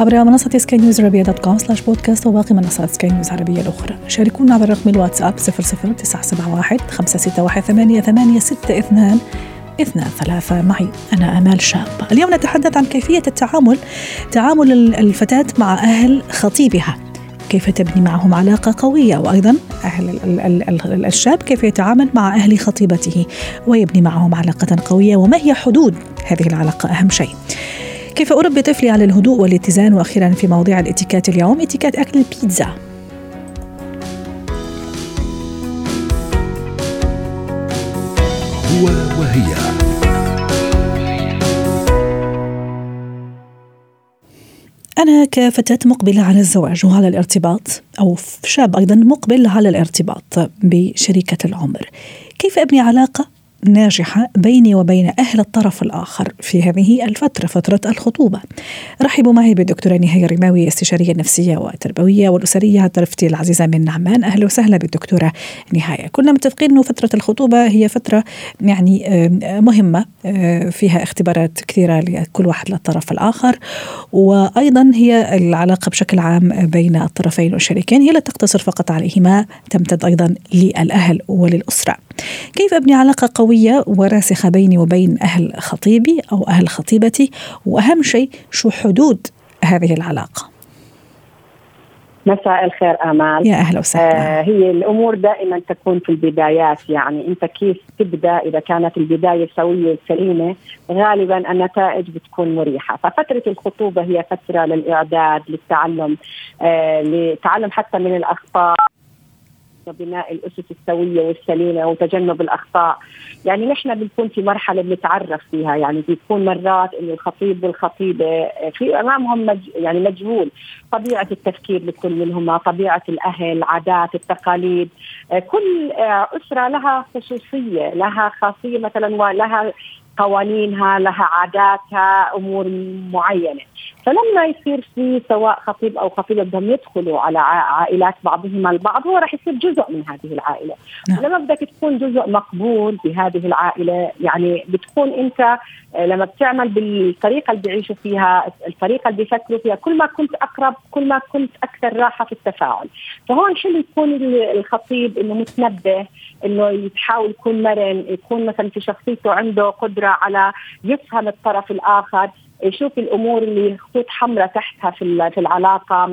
عبر منصة سكاي نيوز عربية dot com slash بودكاست وباقي منصات سكاي نيوز العربية الأخرى. شاركونا عبر رقم الواتساب 00971 561 8862 اثنان ثلاثة. معي أنا أمال شاب. اليوم نتحدث عن كيفية التعامل تعامل الفتاة مع أهل خطيبها. كيف تبني معهم علاقة قوية؟ وأيضا أهل الشاب كيف يتعامل مع أهل خطيبته؟ ويبني معهم علاقة قوية. وما هي حدود هذه العلاقة؟ أهم شيء. كيف أربي طفلي على الهدوء والاتزان؟ وأخيرا في مواضيع الاتيكات اليوم اتيكات أكل البيتزا. هو وهي. أنا كفتاة مقبلة على الزواج وعلى الارتباط أو شاب أيضا مقبل على الارتباط بشريكة العمر. كيف أبني علاقة؟ ناجحة بيني وبين أهل الطرف الآخر في هذه الفترة فترة الخطوبة. رحبوا معي بالدكتورة نهاية الرماوي استشارية نفسية والتربوية والأسرية ضيفتي العزيزة من نعمان. أهلا وسهلا بالدكتورة نهاية. كنا متفقين أنه فترة الخطوبة هي فترة يعني مهمة فيها اختبارات كثيرة لكل واحد للطرف الآخر. وأيضا هي العلاقة بشكل عام بين الطرفين والشريكين هي لا تقتصر فقط عليهما تمتد أيضا للأهل وللأسرة. كيف أبني علاقة قوية وراسخة بيني وبين أهل خطيبي أو أهل خطيبتي وأهم شيء شو حدود هذه العلاقة. مساء الخير آمال. يا أهلا وسهلا. آه هي الأمور دائما تكون في البدايات. يعني أنت كيف تبدأ؟ إذا كانت البداية سوية سليمه غالبا النتائج بتكون مريحة. ففترة الخطوبة هي فترة للإعداد للتعلم آه لتعلم حتى من الأخطاء. وبناء الأسس السوية والسليمة وتجنب الأخطاء، يعني نحن بنكون في مرحلة بنتعرف فيها. يعني بيكون مرات إنه الخطيب والخطيبة في أمامهم مج يعني مجهول. طبيعة التفكير لكل منهما، طبيعة الأهل، عادات، التقاليد، كل أسرة لها خصوصية، لها خاصية مثلا ولها قوانينها لها عاداتها أمور معينة. فلما يصير في سواء خطيب أو خطيبة بدهم يدخلوا على عائلات بعضهما البعض هو راح يصير جزء من هذه العائلة. نعم. لما بدك تكون جزء مقبول بهذه العائلة يعني بتكون أنت لما بتعمل بالطريقة اللي بيعيشوا فيها الطريقة اللي بيفكروا فيها كل ما كنت أقرب كل ما كنت أكثر راحة في التفاعل. فهون حلو يكون الخطيب إنه متنبه إنه يحاول يكون مرن يكون مثلا في شخصيته عنده قدرة على يفهم الطرف الآخر يشوف الأمور اللي خطوط حمراء تحتها في في العلاقة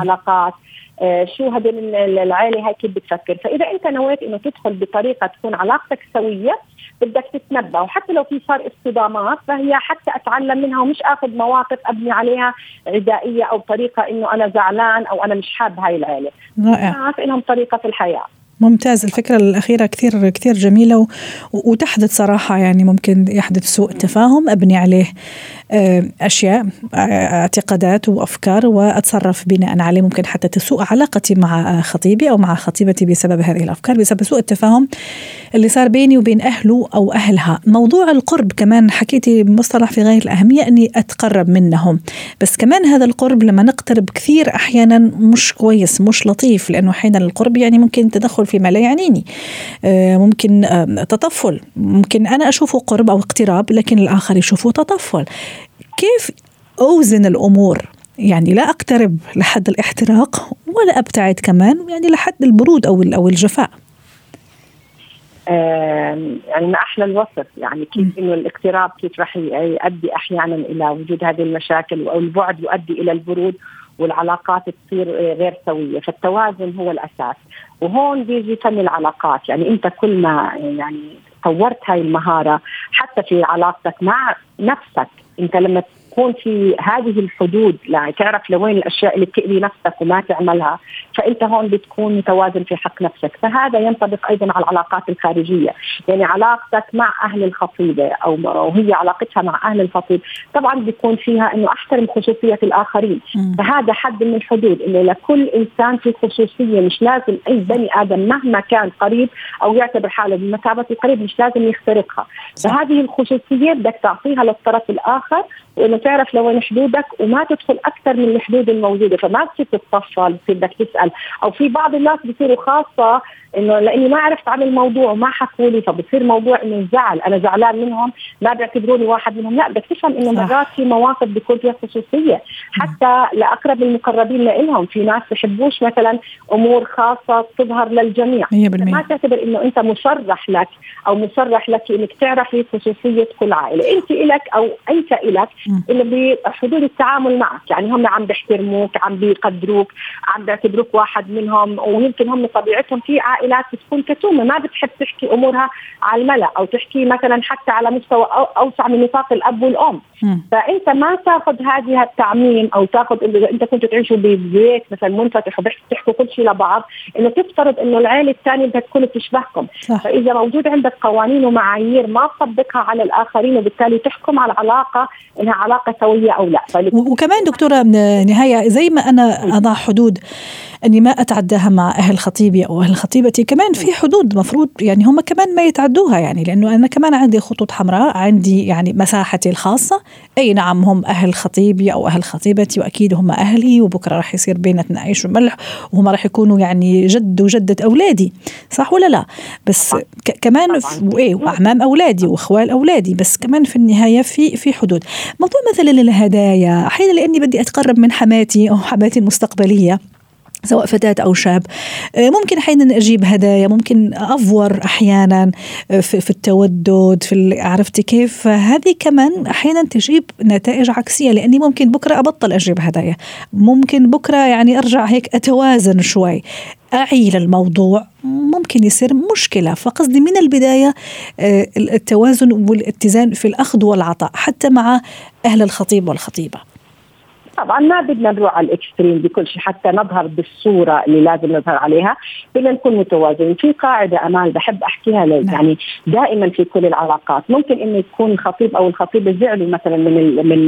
علاقات آه شو هدول العائله هاي كيف بتفكر. فإذا أنت نويت إنه تدخل بطريقة تكون علاقتك سوية بدك تتنبأ. وحتى لو في صار اصطدامات فهي حتى أتعلم منها ومش آخذ مواقف أبني عليها عدائية أو طريقة إنه أنا زعلان أو أنا مش حاب هاي العائله رائع. إنهم طريقة في الحياة. ممتاز. الفكرة الأخيرة كثير كثير جميلة وتحدث صراحة يعني ممكن يحدث سوء تفاهم أبني عليه. أشياء اعتقادات وأفكار وأتصرف بناء عليه. ممكن حتى تسوء علاقتي مع خطيبي أو مع خطيبتي بسبب هذه الأفكار بسبب سوء التفاهم اللي صار بيني وبين أهله أو أهلها. موضوع القرب كمان حكيتي مصطلح في غاية الأهمية أني أتقرب منهم. بس كمان هذا القرب لما نقترب كثير أحيانا مش كويس مش لطيف لأنه أحيانا القرب يعني ممكن تدخل فيما لا يعنيني. ممكن تطفل. ممكن أنا أشوفه قرب أو اقتراب لكن الآخر يشوفه تطفل. كيف أوزن الأمور؟ يعني لا أقترب لحد الاحتراق ولا أبتعد كمان يعني لحد البرود أو أو الجفاء. يعني ما أحلى الوصف يعني كيف إنه الاقتراب كيف راح يؤدي أحيانا إلى وجود هذه المشاكل أو البعد يؤدي إلى البرود والعلاقات تصير غير سوية. فالتوازن هو الأساس. وهون بيجي فن العلاقات. يعني أنت كل ما يعني طورت هاي المهارة حتى في علاقتك مع نفسك انت لما يكون في هذه الحدود يعني تعرف لوين الأشياء اللي بتأذي نفسك وما تعملها فأنت هون بتكون متوازن في حق نفسك. فهذا ينطبق أيضا على العلاقات الخارجية. يعني علاقتك مع أهل الخطيبة أو وهي علاقتها مع أهل الخطيب طبعا بيكون فيها إنه أحترم خصوصية الآخرين. فهذا حد من الحدود إنه لكل إنسان في خصوصية مش لازم أي بني آدم مهما كان قريب أو يعتبر حاله بمثابة القريب مش لازم يخترقها. فهذه الخصوصية بدك تعطيها للطرف الآخر وإنه تعرف لوين حدودك وما تدخل أكثر من الحدود الموجودة. فما تصير تتطفل بدك تسأل. أو في بعض الناس بصيروا خاصة إنه لأني ما عرفت عن الموضوع وما حكوا لي فبصير موضوع إنه زعل. أنا زعلان منهم ما بيعتبروني واحد منهم. لا بدك تفهم إنه مرات في مواقف بيكون فيها خصوصية. حتى لأقرب المقربين لهم في ناس بحبوش مثلا أمور خاصة تظهر للجميع. 100% ما تعتبر إنه أنت مصرح لك أو مصرح لك إنك تعرفي خصوصية كل عائلة. أنت إلك أو أنت إلك بحدود التعامل معك. يعني هم عم بيحترموك عم بيقدروك عم بيعتبروك واحد منهم ويمكن هم طبيعتهم في عائلات بتكون كتومة ما بتحب تحكي أمورها على الملأ أو تحكي مثلا حتى على مستوى أوسع من نطاق الأب والأم. فأنت ما تاخذ هذه التعميم أو تاخذ إذا أنت كنتوا تعيشوا ببيت مثلا منفتح وبتحكوا كل شيء لبعض إنه تفترض إنه العائله الثانية بدها تكون بتشبهكم. فإذا موجود عندك قوانين ومعايير ما تطبقها على الآخرين وبالتالي تحكم على العلاقه إنها علاقة سوية أو لا. وكمان دكتورة نهاية زي ما أنا أضع حدود أني ما أتعداها مع أهل خطيبي أو أهل خطيبتي. كمان في حدود مفروض يعني هم كمان ما يتعدوها يعني لأنه أنا كمان عندي خطوط حمراء عندي يعني مساحتي الخاصة. أي نعم هم أهل خطيبي أو أهل خطيبتي وأكيد هم أهلي وبكرة راح يصير بيناتنا عيش وملح وهم راح يكونوا يعني جد وجدة أولادي. صح ولا لا؟ بس كمان وايه وأعمام أولادي وإخوال أولادي. بس كمان في النهاية في في حدود. موضوع مثلا الهدايا أحيانا لأني بدي أتقرب من حماتي أو حماتي المستقبلية. سواء فتاة أو شاب. آه، ممكن أحيانا أجيب هدايا ممكن أفور أحيانا آه، في التودد في عرفتي كيف؟ هذه كمان أحيانا تجيب نتائج عكسية لأني ممكن بكرة أبطل أجيب هدايا. ممكن بكرة يعني أرجع هيك أتوازن شوي. أعي للموضوع. ممكن يصير مشكلة. فقصدي من البداية آه، التوازن والاتزان في الأخذ والعطاء حتى مع أهل الخطيب والخطيبة. طبعا ما بدنا نروح على الإكستريم بكل شيء حتى نظهر بالصورة اللي لازم نظهر عليها بدنا نكون متوازنين. في قاعدة امال بحب أحكيها نعم. يعني دائما في كل العلاقات. ممكن إنه يكون الخطيب أو الخطيبه زعلوا مثلا من من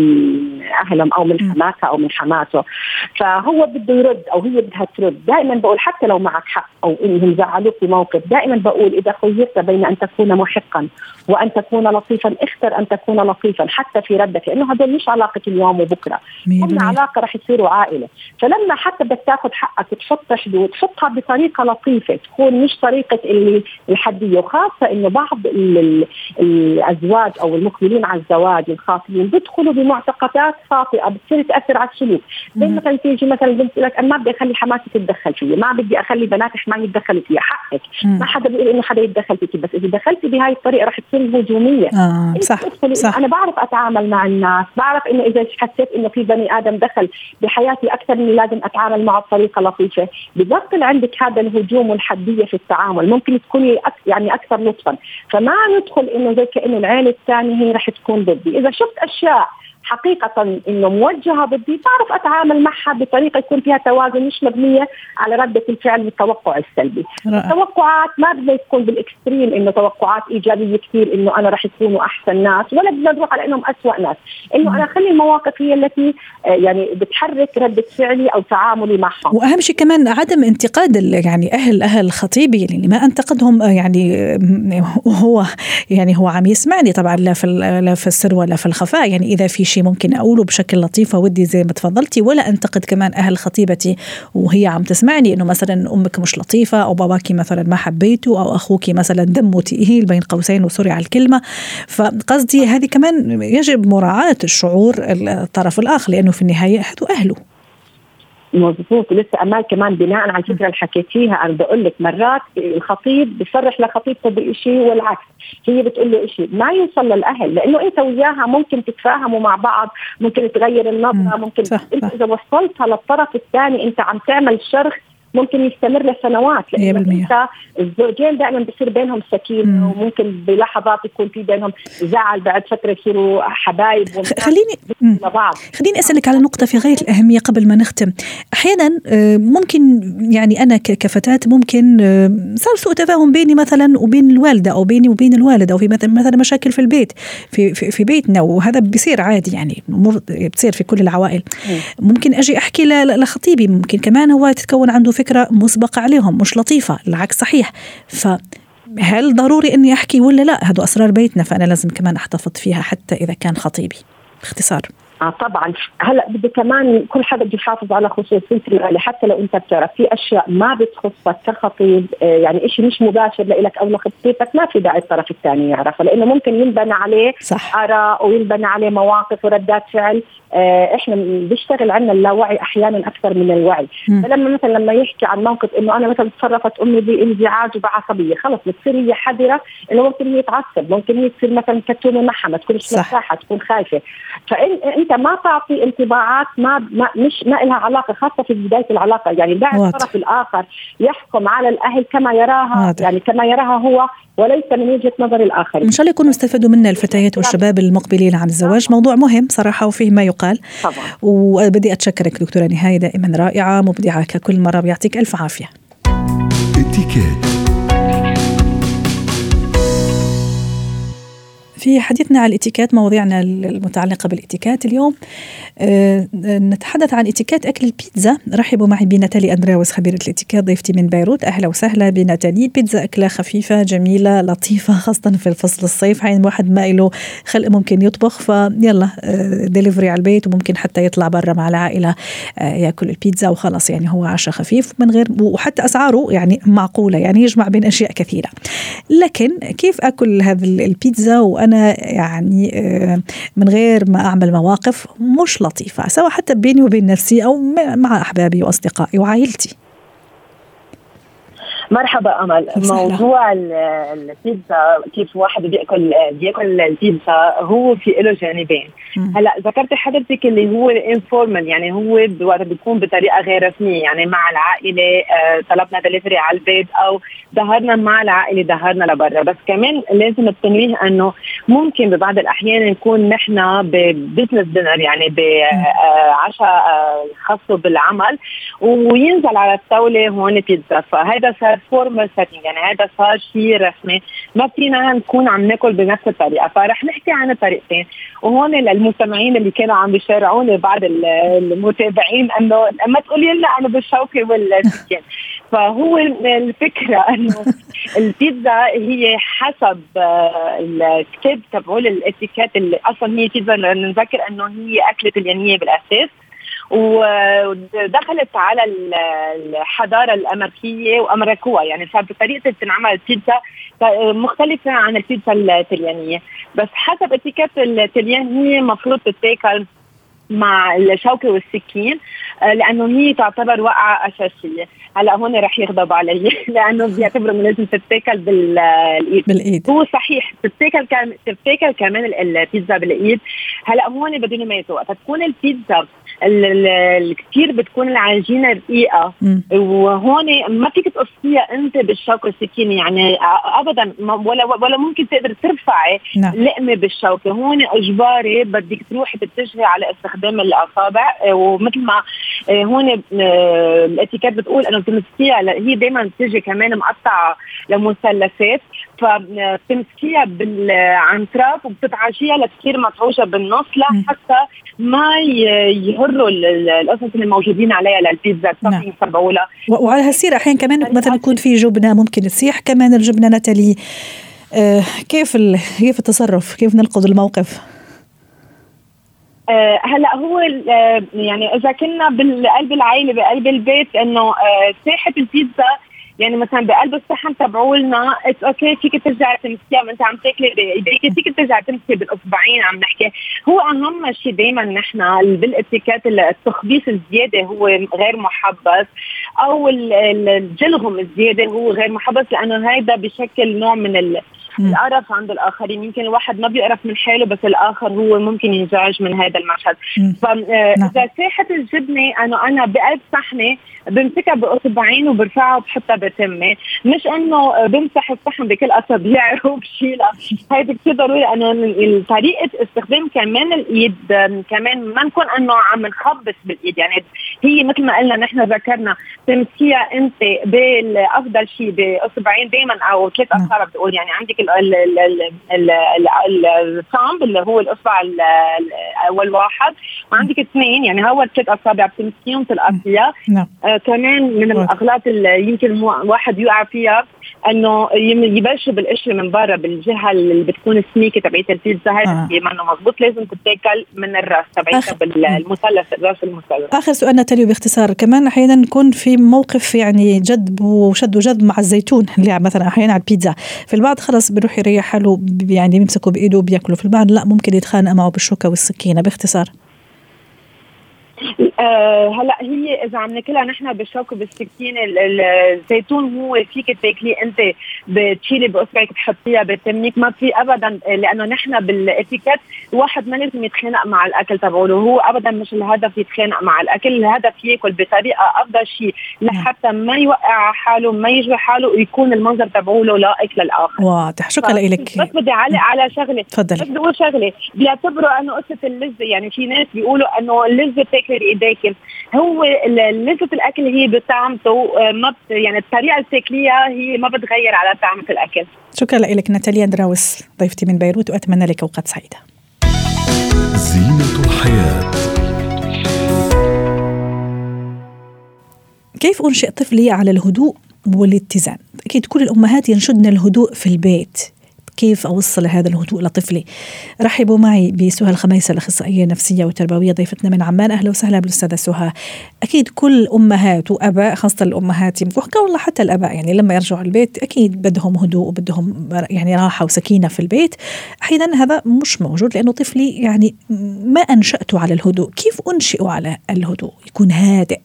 أهلهم أو من حماتها أو من حماته. فهو بده يرد أو هي بدها ترد. دائما بقول حتى لو معك حق أو إنهم زعلوك في موقف دائما بقول إذا خيرت بين أن تكون محقا وأن تكون لطيفا اختر أن تكون لطيفا حتى في ردك لأنه هذول مش علاقة اليوم وبكرة. علاقة رح يصيروا عائلة. فلما حتى بدك تاخذ حقك تحط حدود تحطها بطريقة لطيفة تكون مش طريقة اللي الحدية وخاصة إنه بعض الأزواج أو المقبلين على الزواج الخاطبين بيدخلوا بمعتقدات خاطئة بتصير تأثر على السلوك. زي مثلا تيجي مثلا بنت لك أنا ما بدي أخلي حماتي تتدخل فيي ما بدي أخلي بنات ما يتدخلوا فيها حقك. ما حدا بيقول إنه حدا يتدخل فيك بس إذا دخلتي بهاي الطريقة رح تصير هجومية. آه صح, صح. أنا بعرف أتعامل مع الناس بعرف إنه إذا حسيت إنه في بني آدم دخل بحياتي أكثر من لازم أتعامل معه بطريقه لطيفة. ببطل عندك هذا الهجوم والحدية في التعامل ممكن تكوني يعني أكثر لطفا فما ندخل إنه زي كأنه العيله الثانية هي رح تكون ضدي. إذا شفت أشياء حقيقة إنه موجهة ضدي بعرف أتعامل معها بطريقة يكون فيها توازن مش مبنية على ردة الفعل والتوقع السلبي. رأى. التوقعات ما بدنا تكون بالإكستريم إنه توقعات إيجابية كثير إنه أنا رح يكونوا أحسن ناس ولا بدنا نروح على إنهم اسوء ناس، إنه أنا اخلي المواقف هي التي آه، يعني بتحرك ردة فعلي أو تعاملي معهم. وأهم شيء كمان عدم انتقاد يعني أهل أهل خطيبي يعني ما أنتقدهم آه، يعني هو يعني هو عم يسمعني طبعا لا في لا في السر ولا في الخفاء يعني إذا في شيء ممكن أقوله بشكل لطيف ودي زي ما تفضلتي ولا أنتقد كمان أهل خطيبتي وهي عم تسمعني إنه مثلا أمك مش لطيفة أو باباكي مثلا ما حبيته أو أخوك مثلا دمه تقيل بين قوسين وسوري على الكلمة. فقصدي هذه كمان يجب مراعاة الشعور الطرف الآخر لأنه في النهاية أهله. مضبوط. ولسه أمال كمان بناء على الفكرة اللي حكيتيها أنا بقول لك مرات الخطيب بيصرح لخطيبته بشيء والعكس. هي بتقول له شيء ما يوصل للأهل لأنه أنت وياها ممكن تتفاهموا مع بعض ممكن تغير النظرة ممكن صح أنت إذا وصلتها للطرف الثاني أنت عم تعمل شرخ ممكن يستمر لسنوات لأنه إنت الزوجين دائما بصير بينهم سكينه وممكن بلحظات يكون في بينهم زعل بعد فترة يصيروا حبايب خليني بعض. خليني أسألك على نقطة في غاية الأهمية قبل ما نختم. أحيانا آه، ممكن يعني أنا كفتاة ممكن آه، صار سوء تفاهم بيني مثلا وبين الوالدة أو بيني وبين الوالد أو في مثلا مشاكل في البيت في في, في بيتنا وهذا بيصير عادي يعني بتصير في كل العوائل. ممكن أجي أحكي لخطيبي ممكن كمان هو تتكون عنده فكرة مسبقة عليهم مش لطيفة العكس صحيح. ف هل ضروري إني أحكي ولا لا؟ هذا أسرار بيتنا فأنا لازم كمان أحتفظ فيها حتى إذا كان خطيبي. باختصار. آه طبعا. هلأ بدي كمان كل حدا بده يحافظ على خصوصيته العائله حتى لو أنت بتعرف في أشياء ما بتخصك كخطيب آه يعني شيء مش مباشر لك أو لخطيبتك ما في داعي الطرف الثاني يعرفه لأنه ممكن ينبنى عليه صح. آراء وينبنى عليه مواقف وردات فعل. إحنا بيشتغل عندنا اللاوعي أحيانا أكثر من الوعي. م. فلما مثلا لما يحكي عن موقف إنه أنا مثلا تصرفت أمي بانزعاج وبعصبية خلص بتصير هي حذرة إنه ممكن هي تعصب ممكن هي تصير مثلا كتومة معها ما تكونش مرتاحه تكون خايفة. فانت ما تعطي انطباعات ما, ما مش ما لها علاقة خاصة في بداية العلاقة. يعني دع الطرف الآخر يحكم على الأهل كما يراها واضح. يعني كما يراها هو وليس من وجهة نظر الآخر إن شاء الله يكونوا استفادوا منا الفتيات والشباب المقبلين عن الزواج. موضوع مهم صراحة وفيه ما يقال. طبعا. وبدي أتشكرك دكتورة نهاية دائما رائعة مبدعة ككل مرة بيعطيك ألف عافية. في حديثنا عن الاتيكيت مواضيعنا المتعلقة بالاتيكيت اليوم. أه نتحدث عن اتيكيت أكل البيتزا. رحبوا معي بناتالي أندراوس خبيرة الاتيكيت ضيفتي من بيروت. أهلا وسهلا بناتالي. بيتزا أكلة خفيفة جميلة لطيفة خاصة في الفصل الصيف حين واحد ما له خلق ممكن يطبخ فيلا ديليفري على البيت وممكن حتى يطلع برا مع العائلة ياكل البيتزا وخلص يعني هو عشاء خفيف من غير وحتى أسعاره يعني معقولة يعني يجمع بين أشياء كثيرة. لكن كيف آكل هذه البيتزا وأنا أنا يعني آه، من غير ما أعمل مواقف مش لطيفة سواء حتى بيني وبين نفسي أو مع أحبابي وأصدقائي وعائلتي. مرحبا أمل. موضوع البيتزا كيف واحد بيأكل بيأكل البيتزا هو في له جانبين. هلأ ذكرت حضرتك اللي هو ال informal يعني هو وقت بيكون بطريقة غير رسمية يعني مع العائلة آه طلبنا دليفري على البيت أو ظهرنا مع العائلة ظهرنا لبرا. بس كمان لازم التنويه إنه ممكن ببعض الأحيان نكون نحن ب business dinner يعني بعشاء آه خاصة بالعمل وينزل على الطاولة هون بيتزا. فهذا صار formal setting يعني هذا صار شيء رسمي. ما فينا نكون عم ناكل بنفس الطريقة. فرح نحكي عن الطريقتين. وهون للمستمعين اللي كانوا عم بيشارعوني بعض المتابعين إنه ما تقولي لنا أنا بالشوكة والسكين. فهو الفكرة إنه البيتزا هي حسب آه، الكتاب تبعول الاتيكيت اللي أصلا هي بيتزا. نذكر إنه هي أكلة اليانية بالأساس. ودخلت على الحضارة الأمريكية وامريكوها يعني صارت طريقه تنعمل البيتزا مختلفة عن البيتزا التليانيه بس حسب إتيكيت التليان هي المفروض تتاكل مع الشوكة والسكين آه، لأنه هي تعتبر وقعة أساسية. هلا هون رح يغضب علي لأنه بيعتبروا إنه لازم تتاكل بالايد بالإيد. هو صحيح تتاكل كمان تتاكل كمان البيتزا بالإيد. هلا هون بدهم يميزوا وقت تكون البيتزا كثير بتكون العجينة رقيقه وهون ما فيك تقصيها أنت بالشوكة والسكينه يعني ابدا ولا ولا ممكن تقدر ترفعي نعم. لقمة بالشوكة. هون إجباري بدك تروحي تتجهي على استخدام الأصابع. ومثل ما آه، هون آه، الاتيكيت بتقول إنه بتمسكيها هي دائما بتجي كمان مقطعة لمثلثات. فبتمسكيها بالعنتراب وبتتعشيها لتصير مطعوشه بالنص لحتى ما يهروا القصص اللي موجودين عليها للبيتزا نعم. تبعولها وعلى هالسيره أحيانا كمان مثلا يكون في جبنة ممكن تسيح كمان الجبنة نتالي آه كيف كيف التصرف؟ كيف نلقط الموقف؟ آه هلا هو آه يعني إذا كنا بقلب العائله بقلب البيت إنه آه ساحه البيتزا يعني مثلا بقلب الصحن تبعولنا it's okay فيك ترجع تمسكيها وانت عم تاكلي بايديك فيك ترجع تمسكي بالاصبعين عم نحكي. هو أهم شيء دائما نحن بالاتيكيت التخبيص الزيادة هو غير محبذ أو الجلغم الزيادة هو غير محبذ لأنه هيدا بشكل نوع من القرف عند الآخرين. يمكن الواحد ما بيقرف من حاله بس الآخر هو ممكن ينزعج من هذا المشهد. فاذا نعم. ساحه الجبنة انه أنا بقلب صحنة بمسكها بأصبعين وبرفعها وبحطها بتمي مش إنه بمسح الصحن بكل اصابعي وبشيلها هيدي كثير ضروري انه طريقة استخدام كمان الإيد كمان ما نكون إنه عم نخبص بالإيد. يعني هي مثل ما قلنا نحن ذكرنا تمسكيها أنت بالافضل شيء بأصبعين دائما أو ثلاث. اصابع بتقول. يعني عندك الثامب اللي هو الاصبع اول واحد. وعندك اثنين يعني هو ثلاث أصابع بتمسكيهم تلقطيها نعم. آه كمان من الأغلاط اللي يمكن واحد يقع فيها. إنه يبلشوا بالقشره من برا بالجهة اللي بتكون سميكه تبعت البيتزا هاي آه. منه مضبوط لازم تتاكل من الراس تبعتها بالمثلث الراس المثلث. آخر سؤال نتاليو باختصار كمان أحيانا نكون في موقف يعني جذب وشد وجذب مع الزيتون اللي مثلا أحيانا على البيتزا في البعض خلص بيروح يريح حاله يعني بيمسكه بإيده وبياكله في البعض لا ممكن يتخانق معه بالشوكة والسكينة باختصار. آه هلا هي إذا عم ناكلها نحن بالشوك وبالسكين الزيتون هو فيك تاكليه أنت بتشيلي باصبعك تحطيها بتمنيك ما في ابدا لأنه نحن بالإتيكيت الواحد ما لازم يتخانق مع الأكل تبعوله. هو ابدا مش الهدف يتخانق مع الأكل الهدف ياكل بطريقة أفضل شيء لحتى ما يوقع حاله ما يجوي حاله ويكون المنظر تبعوله لائق للآخر. واضح. شكرا لك. بس بدي اعلق على شغلة. تفضلي. بس بدي أقول شغلة. بيعتبروا أنه قصة اللذه يعني في ناس بيقولوا أنه اللذه تاكل بايديك هو لذه الأكل هي بطعمته آه، ما يعني الطريقة اللي بتاكليها هي ما بتغير على طعمة الأكل. شكرا لك ناتاليا دراوس ضيفتي من بيروت وأتمنى لك أوقات سعيدة. زينة الحياة. كيف أنشئ طفلي على الهدوء والاتزان؟ أكيد كل الأمهات ينشدن الهدوء في البيت. كيف أوصل هذا الهدوء لطفلي؟ رحبوا معي بسهى الخميسة الأخصائية النفسية والتربوية ضيفتنا من عمان. أهلا وسهلا بالأستاذة سهى. أكيد كل أمهات وأباء خاصة الأمهات يمكن والله حتى الأباء يعني لما يرجعوا البيت أكيد بدهم هدوء وبدهم يعني راحة وسكينة في البيت. أحيانا هذا مش موجود لأنه طفلي يعني ما أنشأته على الهدوء. كيف أنشئه على الهدوء؟ يكون هادئ.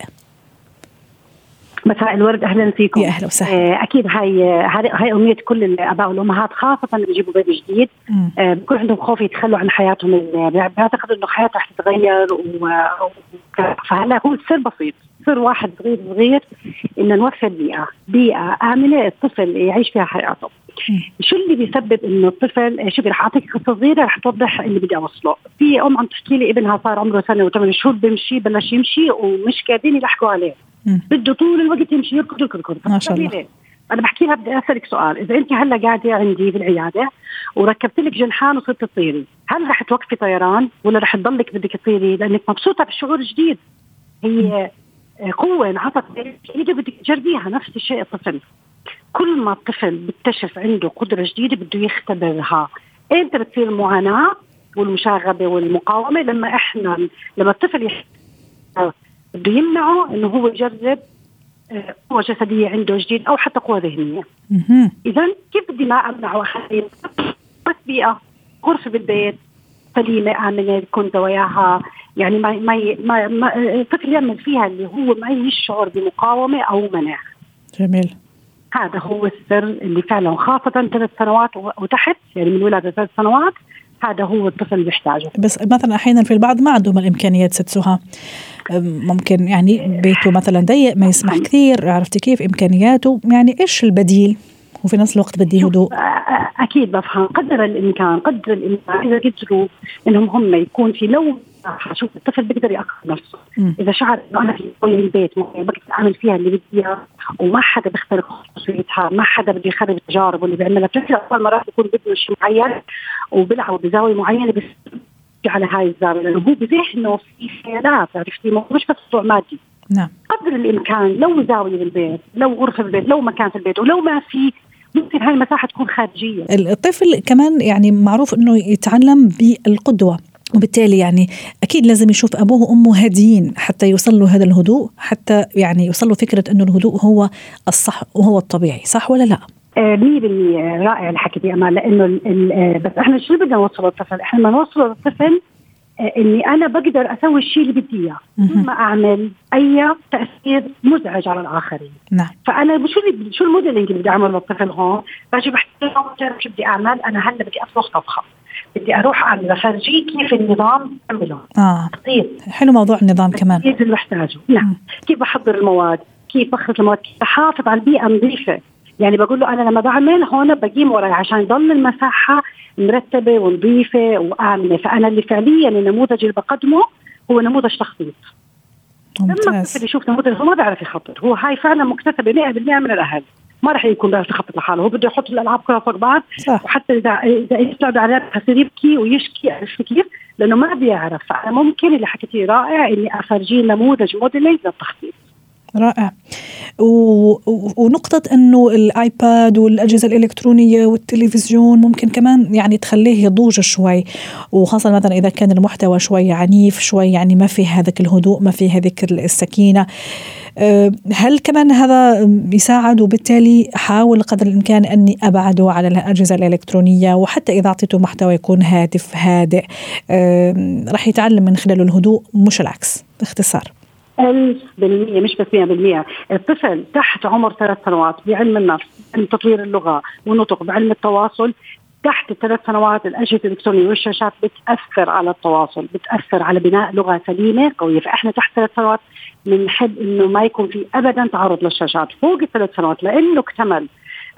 مساء الورد أهلا فيكم. يا أهلا وسهلا. آه أكيد هاي هاي امنيه كل الاباء والامهات خاصة اللي بيجيبوا بيبي جديد. آه بكون عندهم خوف يتخلوا عن حياتهم. بيعتقدوا إنه حياته رح تتغير و... فهلأ هو السر بسيط. سر واحد صغير صغير ان نوفر بيئة. بيئة آمنة الطفل يعيش فيها حياته. شو اللي بيسبب إنه الطفل شوفي رح أعطيك قصة صغيرة رح توضح اللي بدي أوصله، في أم عم تحكي لي ابنها صار عمره سنة وثمان شهور بيمشي بلش يمشي ومش قادرين يلحقوا عليه. بده طول الوقت يمشي يركض يركض يركض. ما شاء الله. أنا بحكي لها بدي أسألك سؤال. إذا أنت هلأ قاعدة عندي بالعيادة وركبت لك جنحان وصرت تطيري هل رح توقفي طيران ولا رح تضلك بدك تطيري؟ لأنك مبسوطة بشعور جديد هي قوة انعطت ايده بدك تجربيها نفس الشيء الطفل. كل ما الطفل بيكتشف عنده قدرة جديدة بده يختبرها. إمتى بتصير المعاناة والمشاغبة والمقاومة؟ لما إحنا لما الطفل بده يمنعه إنه هو يجرب آه، قوة جسدية عنده جديد أو حتى قوة ذهنية. إذا كيف بدي ما أمنعه أخليه بس بيئة غرفة بالبيت سليمة آمنة يكون زواياها يعني ما ما ما, ما الطفل يعمل فيها اللي هو ما يشعر بمقاومة أو منع. جميل. هذا هو السر اللي فعلا خاصة ثلاث سنوات وتحت يعني من ولادة ثلاث سنوات هذا هو الطفل بيحتاجه. بس مثلا أحيانا في البعض ما عندهم الإمكانيات ست سهى ممكن يعني بيته مثلا ضيق ما يسمح كثير عرفتي كيف إمكانياته؟ يعني إيش البديل؟ وفي نفس الوقت بدي هدوء. أكيد بفهم. قدر الإمكان قدر الإمكان. إذا قدروا إنهم هم يكون في لو شوف الطفل بيقدر يأخذ نفسه. م. إذا شعر إنه أنا في البيت بقدر أعمل فيها اللي بدي إياه وما حدا بيخترق خصوصيتها ما حدا بده يخرب التجارب واللي بيعملها. بتعرفي أول مرات بيكون بده شيء معين وبيلعب بزاوية معينة بس على هاي الزاوية لأنه هو بذهنه في خيالات عرفتي؟ مش بس موضوع مادي. نعم. قدر الإمكان لو زاوية بالبيت لو غرفة بالبيت لو مكان في البيت ولو ما في ممكن هاي المساحة تكون خارجية الطفل كمان يعني معروف إنه يتعلم بالقدوة وبالتالي يعني أكيد لازم يشوف أبوه وأمه هاديين حتى يوصل له هذا الهدوء حتى يعني يوصل له فكرة إنه الهدوء هو الصح وهو الطبيعي صح ولا لا 100% رائع الحكي دي أمان لأنه آه، بس إحنا شو بدنا نوصله للطفل؟ إحنا بدنا نوصله للطفل آه، إني أنا بقدر أسوي الشيء اللي بدي إياه ما أعمل أي تأثير مزعج على الآخرين. نعم. فأنا شو اللي شو الموديلنج اللي بدي اعمله للطفل هون باجي بحكي له شو بدي أعمل؟ أنا هلأ بدي أطبخ طبخة. بدي أروح أعمل افرجيه كيف النظام بيعمله آه. حلو موضوع النظام كمان. كيف اللي بحتاجه. نعم كيف بحضر المواد؟ كيف بخرج المواد؟ كيف بحافظ على البيئة نظيفه يعني بقول له أنا لما بعمل هون بقيم وراي عشان يضل المساحة مرتبة ونظيفة وآمنة. فأنا اللي فعليا النموذج اللي بقدمه هو نموذج تخطيط. لما الطفل يشوف نموذج هو ما بيعرف يخطط. هو هاي فعلا مكتسبة 100% من الأهل. ما راح يكون بيعرف يخطط لحاله. هو بده يحط الألعاب كلها فوق بعض صح. وحتى إذا إذا يستعد عليه يصير يبكي ويشكي عرفت كيف؟ لأنه ما بيعرف. فأنا ممكن اللي حكيتيه رائع إني افرجيه نموذج موديلنج للتخطيط رائع. و... ونقطة أنه الآيباد والأجهزة الإلكترونية والتلفزيون ممكن كمان يعني تخليه يضوج شوي وخاصة مثلا إذا كان المحتوى شوي عنيف شوي يعني ما فيه هذاك الهدوء ما فيه هذيك السكينة. أه، هل كمان هذا يساعد؟ وبالتالي أحاول قدر الإمكان أني أبعده على الأجهزة الإلكترونية وحتى إذا أعطيته محتوى يكون هادف هادئ. أه، راح يتعلم من خلاله الهدوء مش العكس. باختصار. ألف بالمية مش بس مية بالمية. الطفل تحت عمر ثلاث سنوات بعلم النفس بعلم تطوير اللغة والنطق بعلم التواصل تحت الثلاث سنوات الأجهزة الإلكترونية والشاشات بتأثر على التواصل، بتأثر على بناء لغة سليمة قوية، فإحنا تحت ثلاث سنوات بنحب إنه ما يكون في ابدا تعرض للشاشات، فوق الثلاث سنوات لأنه اكتمل.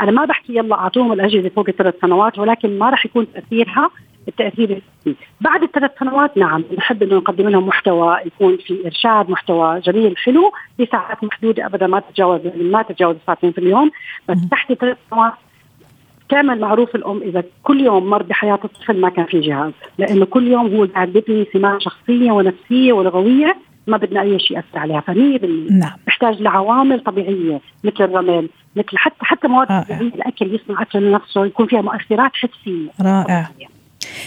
أنا ما بحكي يلا أعطوهم الأجهزة فوق الثلاث سنوات ولكن ما راح يكون تأثيرها التأثير بعد الثلاث سنوات نعم نحب انه نقدم لهم محتوى يكون في إرشاد محتوى جميل حلو بساعات محدودة ابدا ما تتجاوز ما تتجاوز ساعتين في اليوم. بس تحت ثلاث سنوات كان معروف الأم إذا كل يوم مر بحياة الطفل ما كان في جهاز. لأنه كل يوم هو قاعد بيبني سمات شخصية ونفسية ولغوية ما بدنا أي شيء يأثر عليها. ف نعم. بيحتاج لعوامل طبيعية مثل الرمل مثل حتى حتى مواد طبيعية الأكل يصنع أكل لنفسه يكون فيها مؤثرات حسية. رائع.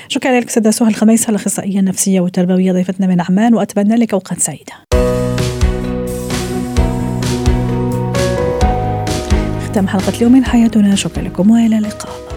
شكرا لك سيدة سهى الخميس الأخصائية النفسية والتربوية ضيفتنا من عمان وأتمنى لك أوقات سعيدة. ختام حلقة اليوم من حياتنا. شكرا لكم وإلى اللقاء.